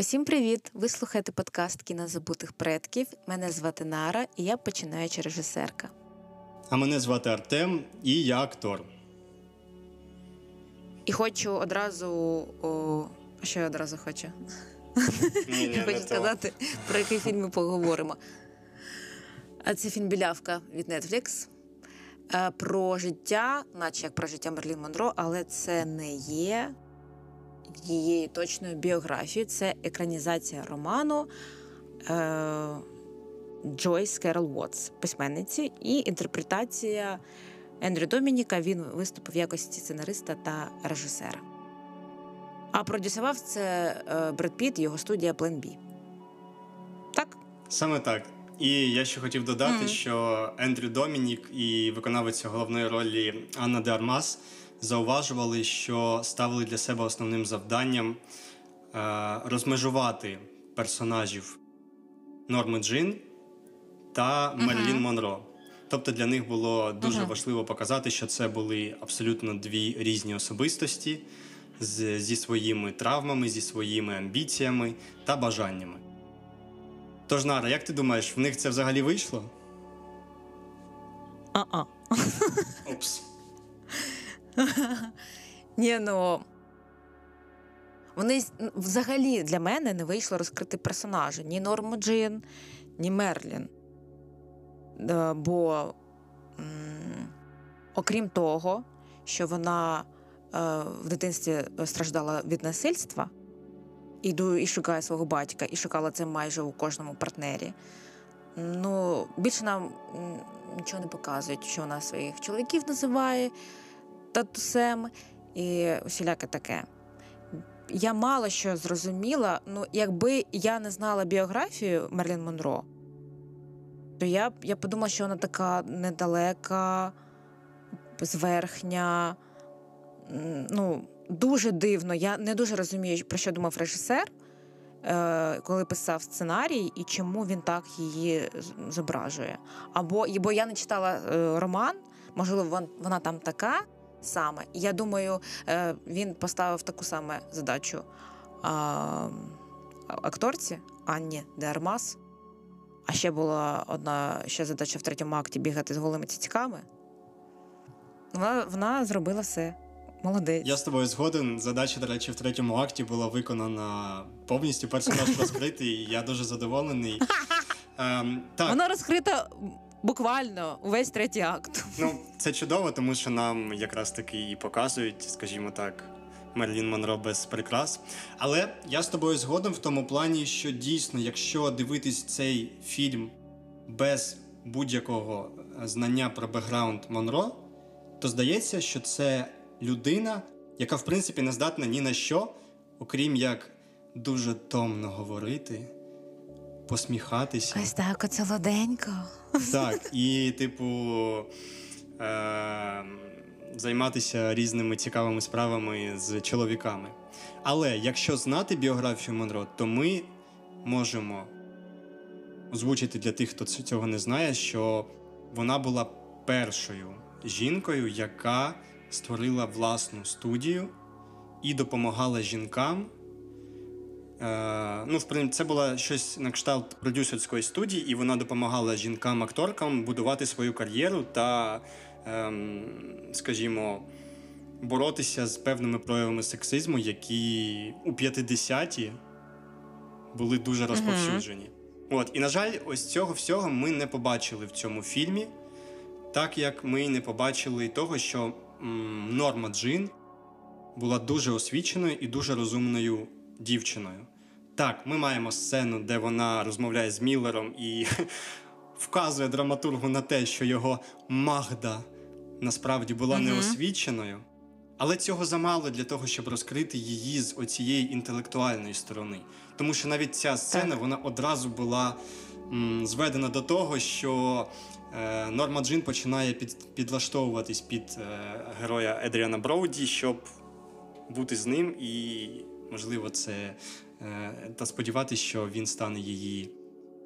Усім привіт! Ви слухаєте подкаст Кіно забутих предків. Мене звати Нара, і я починаюча режисерка. А мене звати Артем, і я актор. І хочу одразу. О... Що я одразу хочу? Ні, ні, Хочу сказати, про який фільм ми поговоримо. А це фільм Білявка від Netflix. Е, про життя, наче як про життя Мерлін Монро, але це не є її точною біографією. Це екранізація роману е, Джойс Керол Уотс, письменниці, і інтерпретація Ендрю Домініка. Він виступив в якості сценариста та режисера. А продюсував це е, Бред Піт, його студія Plan B. Так? Саме так. І я ще хотів додати, Мгм. що Ендрю Домінік і виконавиця головної ролі Анна де Армас зауважували, що ставили для себе основним завданням е, розмежувати персонажів Норми Джин та Мерлін Монро. Тобто для них було дуже Мгм. важливо показати, що це були абсолютно дві різні особистості з, зі своїми травмами, зі своїми амбіціями та бажаннями. Тож, Нара, як ти думаєш, в них це взагалі вийшло? А-а. Ні, ну. Вони взагалі для мене не вийшло розкрити персонажа ні Норму Джин, ні Мерлін. Е, Бо, окрім того, що вона е, в дитинстві страждала від насильства, і, і шукає свого батька, і шукала це майже у кожному партнері. Ну, більше нам нічого не показують, що вона своїх чоловіків називає татусем і усіляке таке. Я мало що зрозуміла. Ну, якби я не знала біографію Мерлін Монро, то я, я подумала, що вона така недалека, зверхня. Ну, дуже дивно. Я не дуже розумію, про що думав режисер, е, коли писав сценарій, і чому він так її зображує. Або бо я не читала е, роман, можливо, вона там така саме. І я думаю, е, він поставив таку саме задачу а, акторці Анні де Армас. А ще була одна ще задача в третьому акті бігати з голими цицьками. Вона, вона зробила все. Молодець. Я з тобою згоден. Задача, до речі, в третьому акті була виконана повністю. Персонаж розкритий. Я дуже задоволений. Ем, так, Вона розкрита буквально увесь третій акт. ну це чудово, тому що нам якраз таки і показують, скажімо так, Мерлін Монро без прикрас. Але я з тобою згоден в тому плані, що дійсно, якщо дивитись цей фільм без будь-якого знання про бекграунд Монро, то здається, що це людина, яка в принципі не здатна ні на що, окрім як дуже томно говорити, посміхатися. Ось так, оце. Так, і, типу, е- займатися різними цікавими справами з чоловіками. Але якщо знати біографію Монро, то ми можемо озвучити для тих, хто цього не знає, що вона була першою жінкою, яка створила власну студію і допомагала жінкам ну, в принципі, це була щось на кшталт продюсерської студії, і вона допомагала жінкам-акторкам будувати свою кар'єру та, ем, скажімо, боротися з певними проявами сексизму, які у 50-ті були дуже розповсюджені. От, і, на жаль, ось цього всього ми не побачили в цьому фільмі, так як ми не побачили того, що м, Норма Джин була дуже освіченою і дуже розумною дівчиною. Так, ми маємо сцену, де вона розмовляє з Міллером і вказує драматургу на те, що його Магда насправді була Мгм. неосвіченою. Але цього замало для того, щоб розкрити її з оцієї інтелектуальної сторони. Тому що навіть ця сцена Так. вона одразу була м, зведена до того, що е, Норма Джин починає під, підлаштовуватись під е, героя Едріана Броуді, щоб бути з ним, і можливо, це е, та сподіватися, що він стане її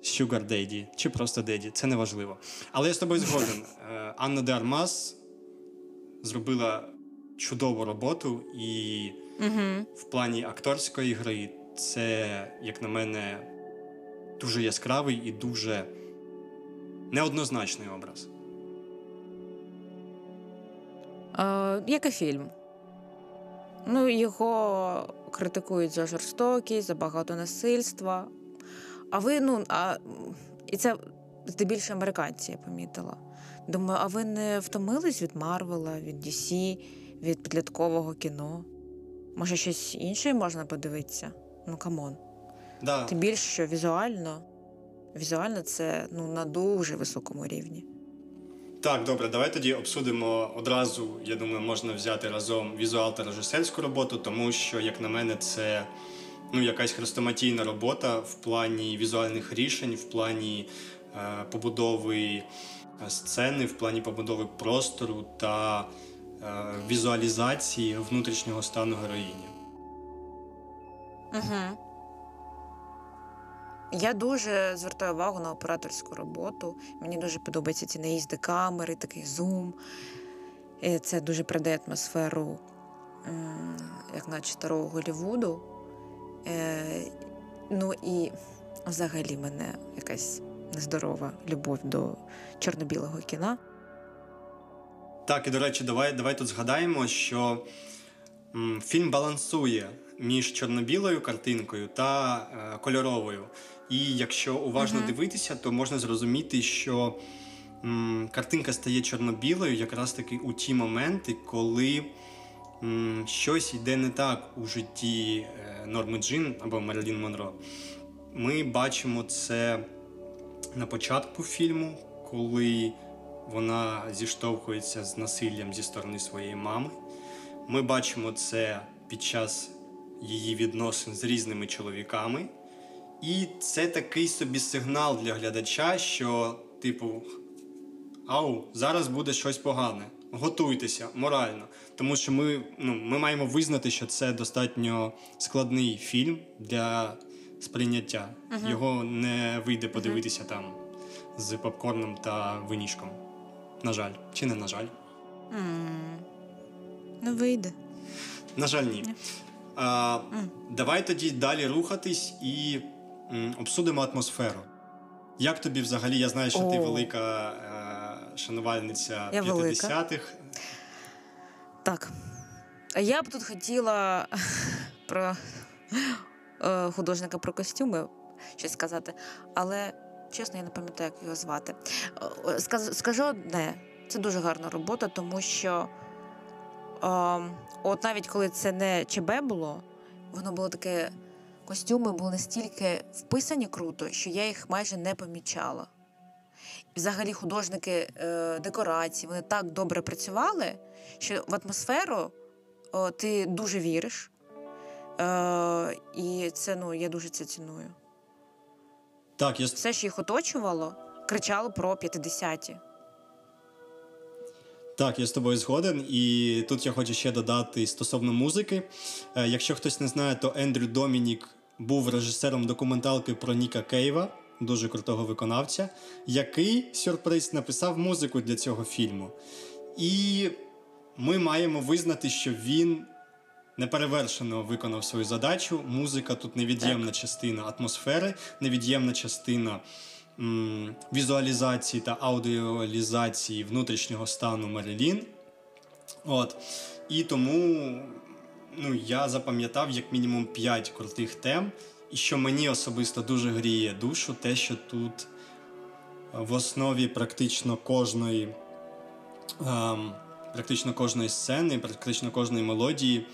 Sugar Daddy чи просто Daddy. Це не важливо. Але я з тобою згоден. Е, Анна де Армас зробила чудову роботу, і Угу. в плані акторської гри це, як на мене, дуже яскравий і дуже неоднозначний образ. Е, як і фільм. Ну, його критикують за жорстокість, за багато насильства. А ви, ну, а, і це здебільшого американці, я помітила. Думаю, а ви не втомились від Марвела, від DC, від підліткового кіно? Може, щось інше можна подивитися? Ну, come on. Да. Тим більше, що візуально, візуально це ну, на дуже високому рівні. Так, добре, давай тоді обсудимо одразу. Я думаю, можна взяти разом візуал та режисерську роботу, тому що, як на мене, це ну, якась хрестоматійна робота в плані візуальних рішень, в плані е, побудови е, сцени, в плані побудови простору та е, візуалізації внутрішнього стану героїні. Угу. Я дуже звертаю увагу на операторську роботу. Мені дуже подобаються ці наїзди камери, такий зум. І це дуже придає атмосферу, як наче старого Голлівуду. Е, ну і взагалі мене якась нездорова любов до чорно-білого кіна. Так, і до речі, давай, давай тут згадаємо, що фільм балансує між чорно-білою картинкою та е, кольоровою. І якщо уважно Мгм. дивитися, то можна зрозуміти, що м, картинка стає чорно-білою якраз таки у ті моменти, коли м, щось йде не так у житті е, Норми Джин або Мерлін Монро. Ми бачимо це на початку фільму, коли вона зіштовхується з насиллям зі сторони своєї мами. Ми бачимо це під час її відносин з різними чоловіками. І це такий собі сигнал для глядача, що, типу, ау, зараз буде щось погане. Готуйтеся морально. Тому що ми, ну, ми маємо визнати, що це достатньо складний фільм для сприйняття. Його не вийде подивитися там з попкорном та винішком. На жаль, чи не на жаль? м Не вийде. На жаль, ні. А, М. давай тоді далі рухатись і м, обсудимо атмосферу. Як тобі взагалі? Я знаю, що ти велика е, шанувальниця Я 50-х. Так. Я б тут хотіла про е, художника про костюми щось сказати, але чесно, я не пам'ятаю, як його звати. Е, Скажу одне, це дуже гарна робота, тому що от навіть коли це не ЧБ було, воно було таке. Костюми були настільки вписані круто, що я їх майже не помічала. Взагалі, художники е, декорації, вони так добре працювали, що в атмосферу ти дуже віриш. Е, і це ну, я дуже це ціную. Так, я Все, що їх оточувало, кричало про 50-ті. Так, я з тобою згоден. І тут я хочу ще додати стосовно музики. Е, Якщо хтось не знає, то Ендрю Домінік був режисером документалки про Ніка Кейва, дуже крутого виконавця, який сюрприз написав музику для цього фільму. І ми маємо визнати, що він неперевершено виконав свою задачу. Музика тут невід'ємна частина атмосфери, невід'ємна частина візуалізації та аудіалізації внутрішнього стану Мерилін. От. І тому ну, я запам'ятав як мінімум 5 крутих тем. І що мені особисто дуже гріє душу, те, що тут в основі практично кожної, ем, практично кожної сцени, практично кожної мелодії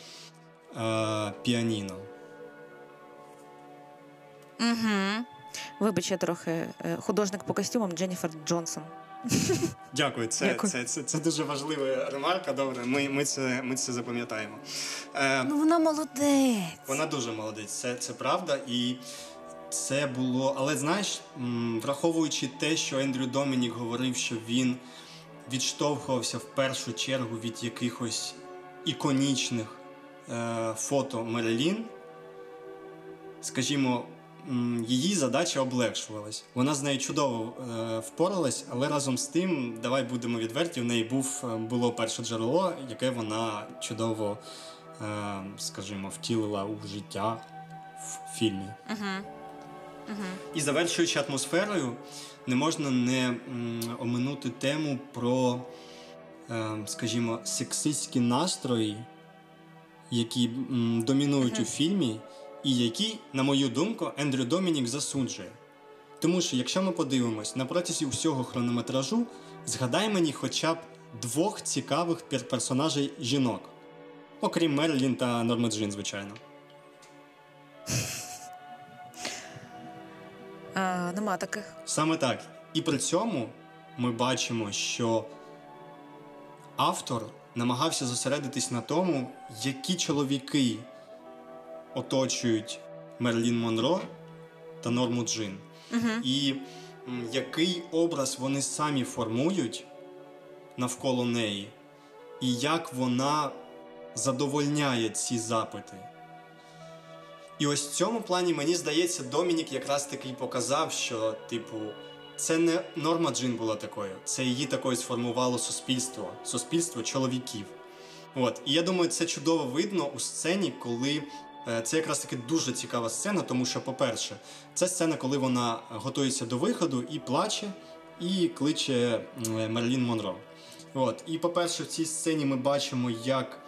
е, піаніно. Угу. Вибач, я трохи е, художник по костюмам Дженніфер Джонсон. Дякую, це, Дякую. Це, це, це дуже важлива ремарка. Добре, ми, ми, це, ми це запам'ятаємо. Е, Ну, вона молодець. Вона дуже молодець, це, це правда. І це було. Але знаєш, враховуючи те, що Ендрю Домінік говорив, що він відштовхувався в першу чергу від якихось іконічних е, фото Мерелін, скажімо, її задача облегшувалась. Вона з нею чудово е, впоралась, але разом з тим, давай будемо відверті, в неї був, е, було перше джерело, яке вона чудово, е, скажімо, втілила у життя в фільмі. Угу. Угу. І завершуючи атмосферою, не можна не оминути тему про, скажімо, сексистські настрої, які домінують Мгм. у фільмі, і які, на мою думку, Ендрю Домінік засуджує. Тому що, якщо ми подивимось на протязі всього хронометражу, згадай мені хоча б двох цікавих персонажей жінок, окрім Мерлін та Норми Джин, звичайно. А, нема таких. Саме так. І при цьому ми бачимо, що автор намагався зосередитись на тому, які чоловіки оточують Мерлін Монро та Норму Джин, Угу. і який образ вони самі формують навколо неї, і як вона задовольняє ці запити. І ось в цьому плані мені здається, Домінік якраз таки показав, що, типу, це не норма Джин була такою, це її такою сформувало суспільство, суспільство чоловіків. От, і я думаю, це чудово видно у сцені, коли це якраз таки дуже цікава сцена, тому що, по-перше, це сцена, коли вона готується до виходу і плаче, і кличе Мерлін Монро. От, і по-перше, в цій сцені ми бачимо, як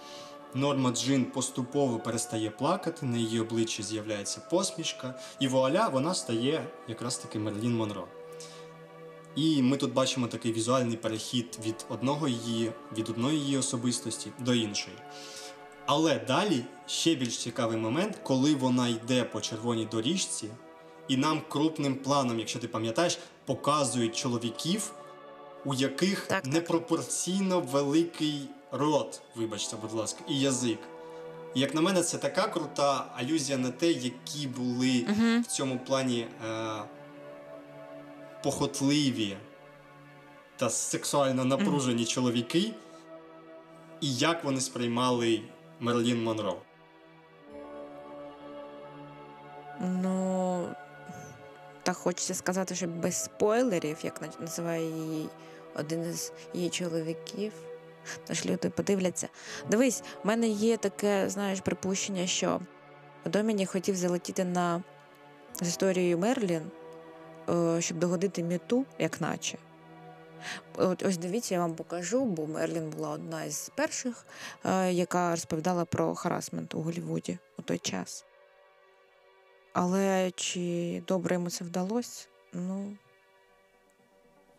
Норма Джин поступово перестає плакати, на її обличчі з'являється посмішка, і вуаля вона стає якраз таки Мерлін Монро. І ми тут бачимо такий візуальний перехід від одного її, від одної її особистості до іншої. Але далі ще більш цікавий момент, коли вона йде по червоній доріжці, і нам крупним планом, якщо ти пам'ятаєш, показують чоловіків, у яких Так, так. непропорційно великий рот, вибачте, будь ласка, і язик. І, Як на мене, це така крута алюзія на те, які були Угу. в цьому плані е, похотливі та сексуально напружені чоловіки, і як вони сприймали Мерлін Монро. Ну, так хочеться сказати, що без спойлерів, як на- називає її один із її чоловіків. Тож люди подивляться. Дивись, в мене є таке, знаєш, припущення, що Домінік хотів залетіти на з історією Мерлін, е, щоб догодити міту, як наче. От ось дивіться, я вам покажу, бо Мерлін була одна із перших, е, яка розповідала про харасмент у Голлівуді у той час. Але чи добре йому це вдалося? Ну,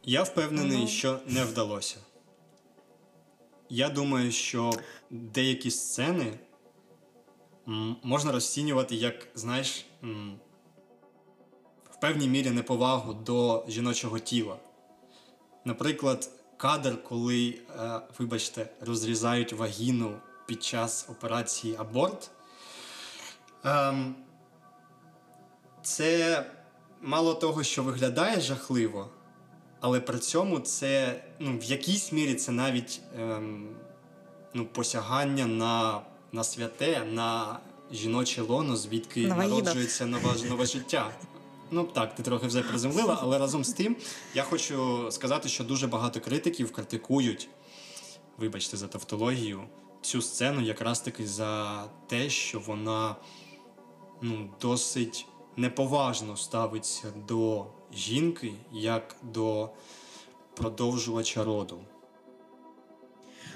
Я впевнений, Ну. що не вдалося. Я думаю, що деякі сцени можна розцінювати як, знаєш, в певній мірі неповагу до жіночого тіла. Наприклад, кадр, коли, е, вибачте, розрізають вагіну під час операції аборт. Ем, це мало того, що виглядає жахливо, але при цьому це ну, в якійсь мірі це навіть ем, ну, посягання на, на святе, на жіноче лоно, звідки На вагіну. народжується нове, нове життя. Ну так, ти трохи вже приземлила, але разом з тим я хочу сказати, що дуже багато критиків критикують, вибачте за тавтологію, цю сцену якраз таки за те, що вона ну, досить неповажно ставиться до жінки як до продовжувача роду.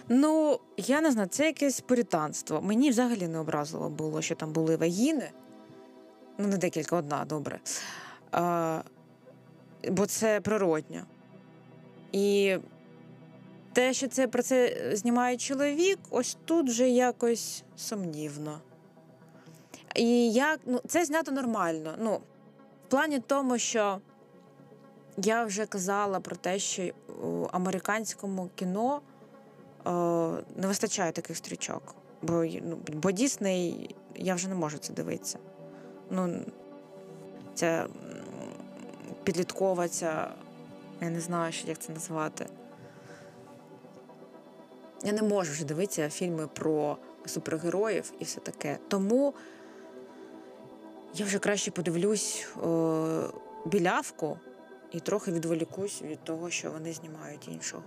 ну я не знаю, це якесь пуританство. Мені взагалі не образливо було, що там були вагіни. Ну, не декілька, одна, добре. Бо це природньо. І те, що це про це знімає чоловік, ось тут вже якось сумнівно. І як ну, це знято нормально. Ну, в плані тому, що я вже казала про те, що у американському кіно е, не вистачає таких стрічок. Бо, ну, бо Дісней я вже не можу це дивитися. Ну, м, підліткова, ця, я не знаю, що- як це назвати. Я не можу вже дивитися фільми про супергероїв і все таке. Тому я вже краще подивлюсь е, білявку і трохи відволікусь від того, що вони знімають іншого.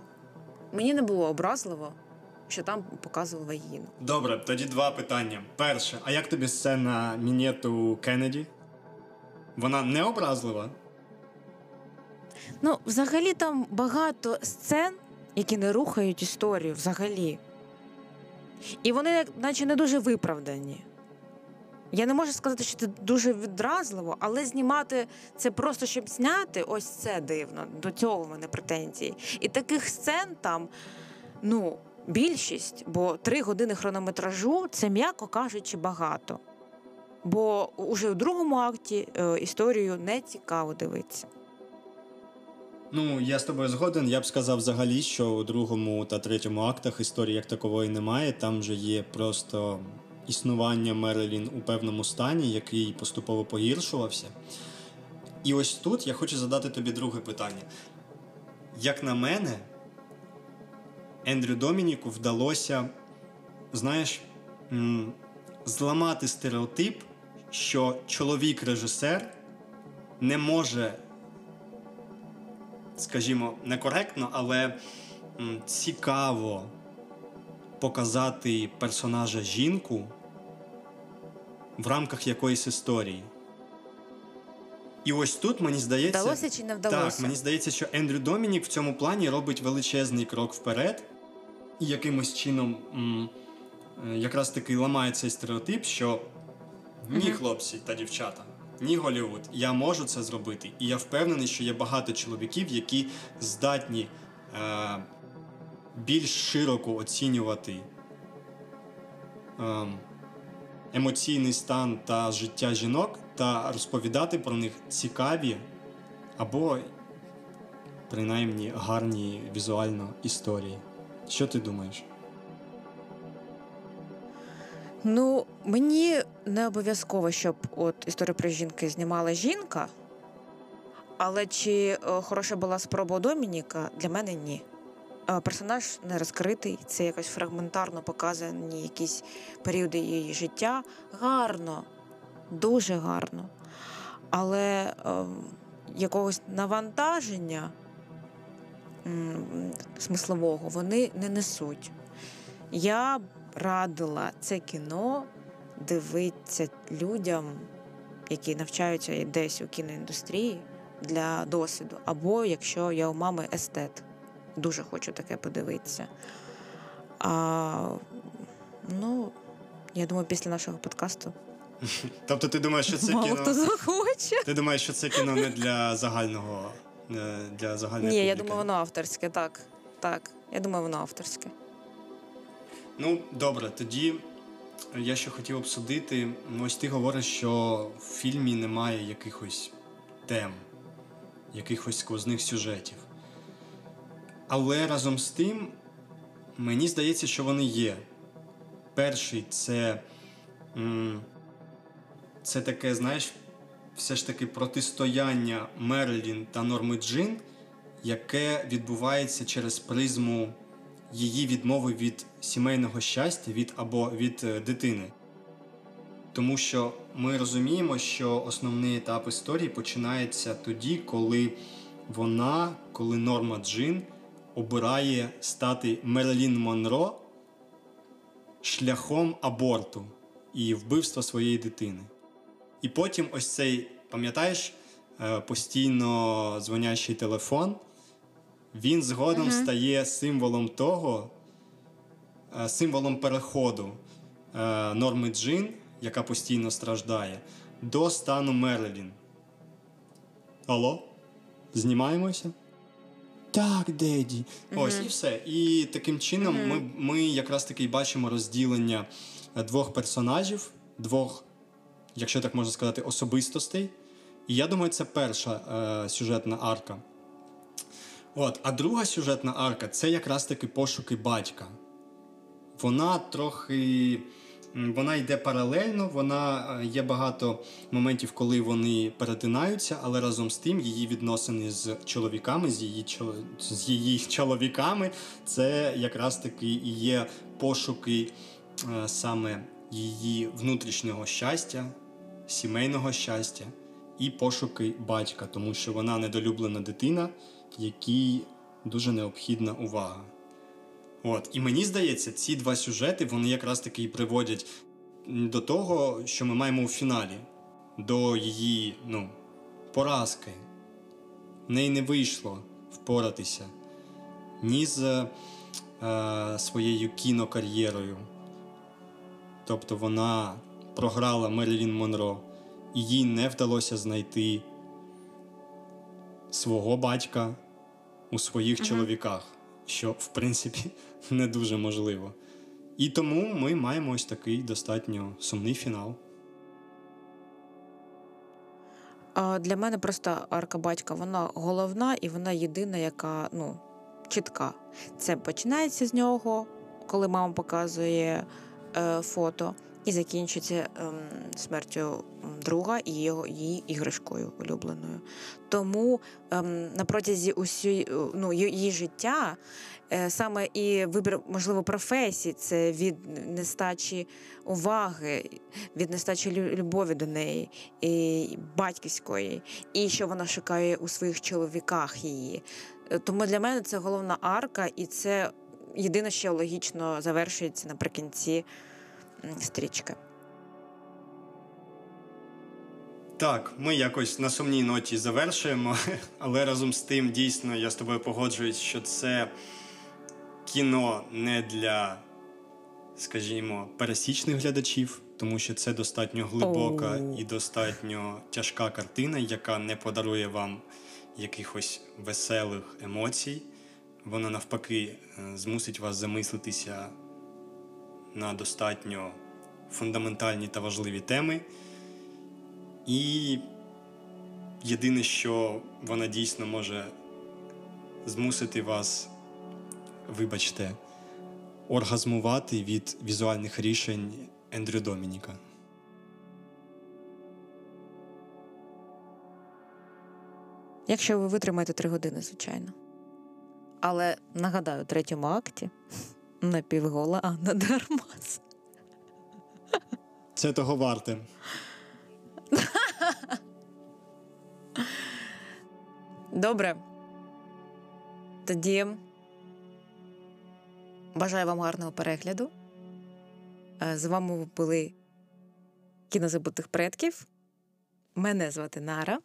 Мені не було образливо, що там показували вагіну. Добре, тоді два питання. Перше, а як тобі сцена мінету Кеннеді? Вона не образлива? Ну, взагалі там багато сцен, які не рухають історію взагалі. І вони, наче не дуже виправдані. Я не можу сказати, що це дуже відразливо, але знімати це просто щоб зняти, ось це дивно. До цього в мене претензії. І таких сцен там, ну, більшість, бо три години хронометражу це, м'яко кажучи, багато. Бо уже у другому акті е, історію не цікаво дивитися. Ну, я з тобою згоден. Я б сказав взагалі, що у другому та третьому актах історії як такової немає. Там же є просто існування Мерлін у певному стані, який поступово погіршувався. І ось тут я хочу задати тобі друге питання. Як на мене, Ендрю Домініку вдалося, знаєш, зламати стереотип, що чоловік-режисер не може скажімо, некоректно, але цікаво показати персонажа жінку в рамках якоїсь історії. І ось тут мені здається. Вдалося чи не вдалося? Так, мені здається, що Ендрю Домінік в цьому плані робить величезний крок вперед і якимось чином м, е, якраз таки ламає цей стереотип, що ні, хлопці та дівчата, ні Голівуд, я можу це зробити. І я впевнений, що є багато чоловіків, які здатні е, більш широко оцінювати е, емоційний стан та життя жінок та розповідати про них цікаві або принаймні гарні візуально історії. Що ти думаєш? Ну, мені не обов'язково, щоб от історію про жінки знімала жінка. Але чи е, хороша була спроба Домініка, для мене ні. Е, персонаж не розкритий, це якось фрагментарно показані якісь періоди її життя. Гарно, дуже гарно. Але е, якогось навантаження м, смислового вони не несуть. Я радила це кіно дивитися людям, які навчаються десь у кіноіндустрії для досвіду. Або якщо я у мами естет, дуже хочу таке подивитися. А, ну, я думаю, після нашого подкасту Тобто ти думаєш, що це мало кіно. хто захоче. Ти думаєш, що це кіно не для загального. е, Для загальної Ні, я думаю, воно авторське, так. Так, я думаю, воно авторське. Ну, добре, тоді я ще хотів обсудити. Ну, Ось ти говориш, що в фільмі немає якихось тем, якихось сквозних сюжетів. Але разом з тим, мені здається, що вони є. Перший це, це таке, знаєш, все ж таки протистояння Мерлін та Норми Джин, яке відбувається через призму її відмови від сімейного щастя від або від е, дитини. Тому що ми розуміємо, що основний етап історії починається тоді, коли вона, коли Норма Джин обирає стати Мерлін Монро шляхом аборту і вбивства своєї дитини. І потім ось цей, пам'ятаєш, е, постійно дзвонящий телефон, він згодом Мгм. стає символом того, е, символом переходу е, норми Джин, яка постійно страждає, до стану Мерлін. Алло? Знімаємося? Так, Деді. Ось і все. І таким чином Мгм. ми, ми якраз таки бачимо розділення е, двох персонажів, двох, якщо так можна сказати, особистостей. І я думаю, це перша е, сюжетна арка. От, а друга сюжетна арка це якраз таки пошуки батька. Вона трохи. Вона йде паралельно, вона е, є багато моментів, коли вони перетинаються, але разом з тим її відносини з чоловіками, з її, з її чоловіками, це якраз таки і є пошуки е, саме її внутрішнього щастя, сімейного щастя і пошуки батька, тому що вона недолюблена дитина, якій дуже необхідна увага. От. І мені здається, ці два сюжети вони якраз таки і приводять до того, що ми маємо у фіналі, до її ну, поразки. В неї не вийшло впоратися ні з е, своєю кінокар'єрою. Тобто вона програла Мерлін Монро, і їй не вдалося знайти свого батька у своїх чоловіках, що в принципі не дуже можливо. І тому ми маємо ось такий достатньо сумний фінал. Для мене просто арка батька вона головна і вона єдина, яка ну, чітка. Це починається з нього, коли мама показує е, фото, і закінчується ем, смертю друга і його її іграшкою улюбленою. Тому ем, на протязі усі, ну, її життя е, саме і вибір, можливо, професії це від нестачі уваги, від нестачі любові до неї, і батьківської, і що вона шукає у своїх чоловіках її. Е, Тому для мене це головна арка, і це єдине, що логічно завершується наприкінці стрічки. Так, ми якось на сумній ноті завершуємо, але разом з тим, дійсно, я з тобою погоджуюсь, що це кіно не для, скажімо, пересічних глядачів, тому що це достатньо глибока Оу. і достатньо тяжка картина, яка не подарує вам якихось веселих емоцій. Вона навпаки е, змусить вас замислитися на достатньо фундаментальні та важливі теми. І єдине, що вона дійсно може змусити вас, вибачте, оргазмувати від візуальних рішень Ендрю Домініка. Якщо ви витримаєте три години, звичайно. Але нагадаю, у третьому акті напівгола Анна Дармас. Це того варте. Добре. Тоді бажаю вам гарного перегляду. Е, З вами були кінозабутих предків. Мене звати Нара.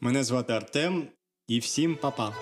Мене звати Артем, і всім па-па.